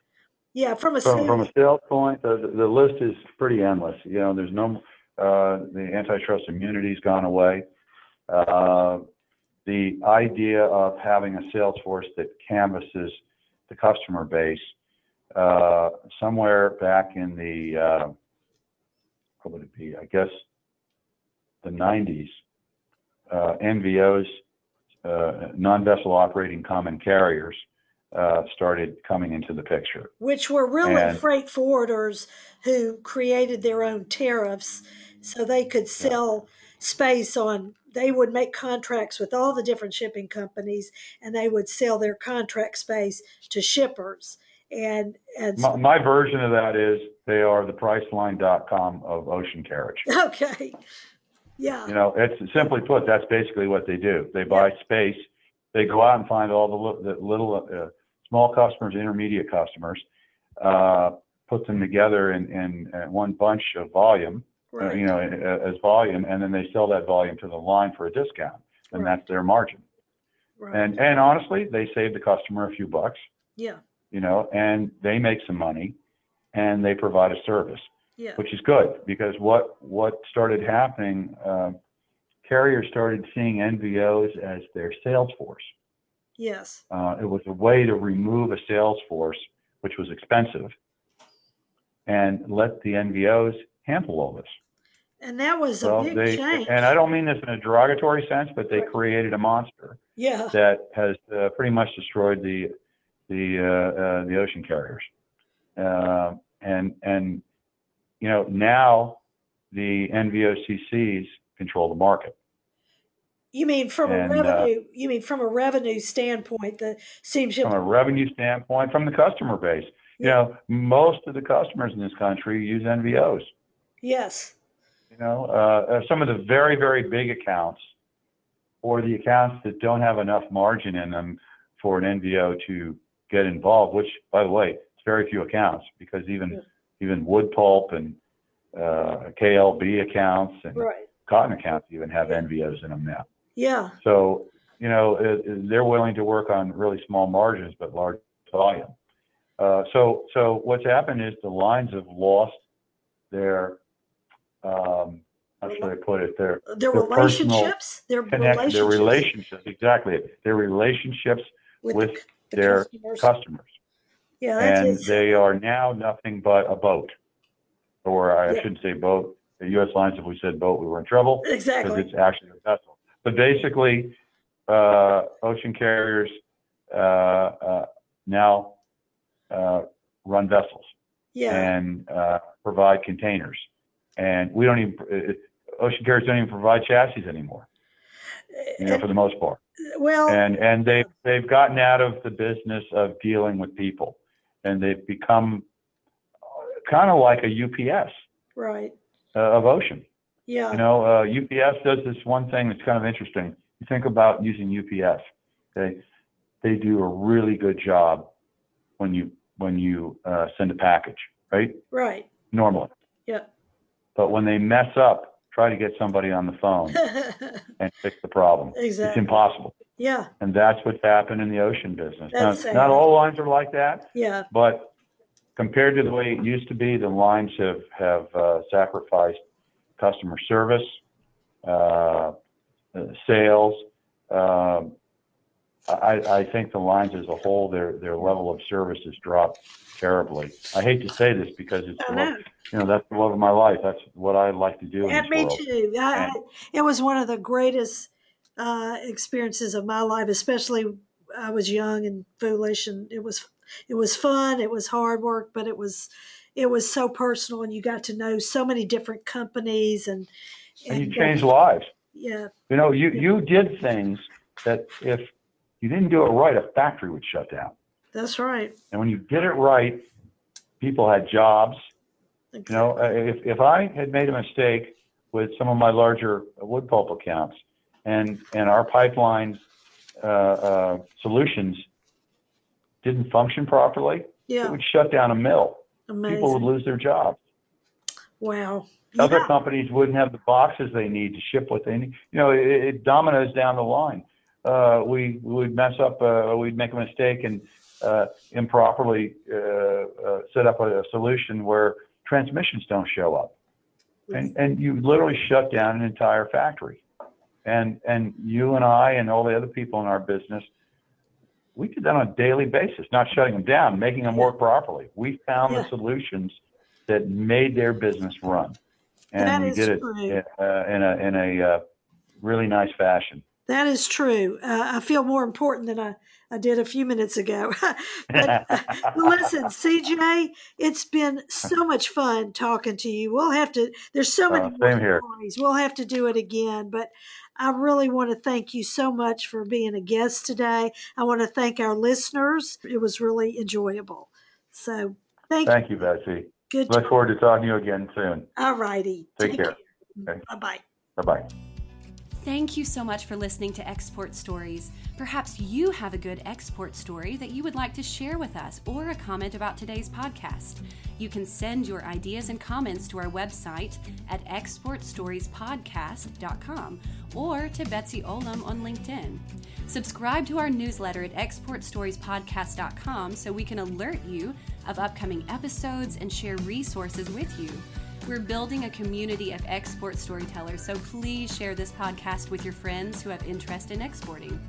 Yeah, from a From, from a sales, sales point, the, the list is pretty endless. You know, there's no, uh, the antitrust immunity's gone away. Uh, the idea of having a sales force that canvasses the customer base, uh, somewhere back in the, uh, what would it be? I guess the 90s, uh, NVOs, non-vessel operating common carriers, uh, started coming into the picture. which were really and- freight forwarders who created their own tariffs so they could sell space on they would make contracts with all the different shipping companies and they would sell their contract space to shippers and and My, my version of that is they are the Priceline.com of ocean carriage. okay yeah You know, it's simply put, that's basically what they do. They buy space. They go out and find all the, the little, uh, small customers, intermediate customers, uh, put them together in, in, in one bunch of volume, uh, you know, uh, as volume, and then they sell that volume to the line for a discount, and Right. that's their margin. right And and honestly, they save the customer a few bucks, yeah you know, and they make some money, and they provide a service. Yeah which is good because what what started happening, uh, carriers started seeing NVOs as their sales force. yes Uh, it was a way to remove a sales force, which was expensive, and let the NVOs handle all this. and that was a big they change and I don't mean this in a derogatory sense, but they created a monster yeah that has uh, pretty much destroyed the the uh, uh, the ocean carriers. Uh, and and you know now the NVOCCs control the market. you mean from and, a uh, revenue you mean from a revenue standpoint the steamship From a revenue standpoint, from the customer base, you Yeah. know most of the customers in this country use NVOs. yes You know uh, uh, some of the very very big accounts, or the accounts that don't have enough margin in them for an NVO to get involved. Which, by the way, it's very few accounts because even Yeah. Even wood pulp and uh, KLB accounts and right cotton accounts even have NVOs in them now. yeah So, you know, it, it- they're willing to work on really small margins but large volume. Uh, so, so what's happened is the lines have lost their, um, how should I put it? Their their Their relationships their connect, relationships their relationships, exactly, their relationships with, with the their customers. customers. Yeah that's And it. they are now nothing but a boat. Or I Yeah. shouldn't say boat. The U.S. lines, if we said boat, we were in trouble. Exactly. because it's actually a vessel. But basically, uh, ocean carriers uh, uh, now uh, run vessels yeah and uh, provide containers, and we don't even uh, ocean carriers don't even provide chassis anymore, you know, for the most part. well And and they they've gotten out of the business of dealing with people, and they've become kind of like a UPS right uh, of ocean. yeah You know, uh, UPS does this one thing that's kind of interesting. You think about using UPS. Okay, they do a really good job when you when you uh, send a package, right? right Normally, yeah but when they mess up, try to get somebody on the phone and fix the problem. Exactly. It's impossible, yeah and that's what's happened in the ocean business. Now, That's sad. not all lines are like that, yeah but compared to the way it used to be, the lines have have uh, sacrificed customer service, uh, uh, sales. Um, I, I think the lines as a whole, their their level of service has dropped terribly. I hate to say this because it's I the love, know. you know that's the love of my life. That's what I like to do in this me world. too I, it was one of the greatest uh, experiences of my life especially i was young and foolish and it was it was fun it was hard work but it was it was so personal and you got to know so many different companies and And you uh, change lives. yeah You know, you you did things that if you didn't do it right, a factory would shut down. that's right And when you did it right, people had jobs. You know, if, if I had made a mistake with some of my larger wood pulp accounts and, and our pipeline uh, uh, solutions didn't function properly, yeah. it would shut down a mill. Amazing. People would lose their jobs. Wow. Other Yeah. companies wouldn't have the boxes they need to ship what they need. You know, it, it dominoes down the line. Uh, we we would mess up, uh, we'd make a mistake and uh, improperly uh, uh, set up a, a solution where transmissions don't show up, and and you literally shut down an entire factory. And and you and I and all the other people in our business, we did that on a daily basis, not shutting them down, making them work properly. We found Yeah. the solutions that made their business run, and That we did it uh, in a in a uh, really nice fashion. That is true. Uh, I feel more important than I, I did a few minutes ago. but uh, listen, CJ, it's been so much fun talking to you. We'll have to. There's so many Uh, stories. We'll have to do it again. But I really want to thank you so much for being a guest today. I want to thank our listeners. It was really enjoyable. So thank, you. Thank you, Betsy. Good. Look forward to talking to you again soon. All righty. Take care. Okay. Bye bye. Bye bye. Thank you so much for listening to Export Stories. Perhaps you have a good export story that you would like to share with us or a comment about today's podcast. You can send your ideas and comments to our website at exportstoriespodcast.com or to Betsy Olam on LinkedIn. Subscribe to our newsletter at exportstoriespodcast.com so we can alert you of upcoming episodes and share resources with you. We're building a community of export storytellers, so please share this podcast with your friends who have interest in exporting.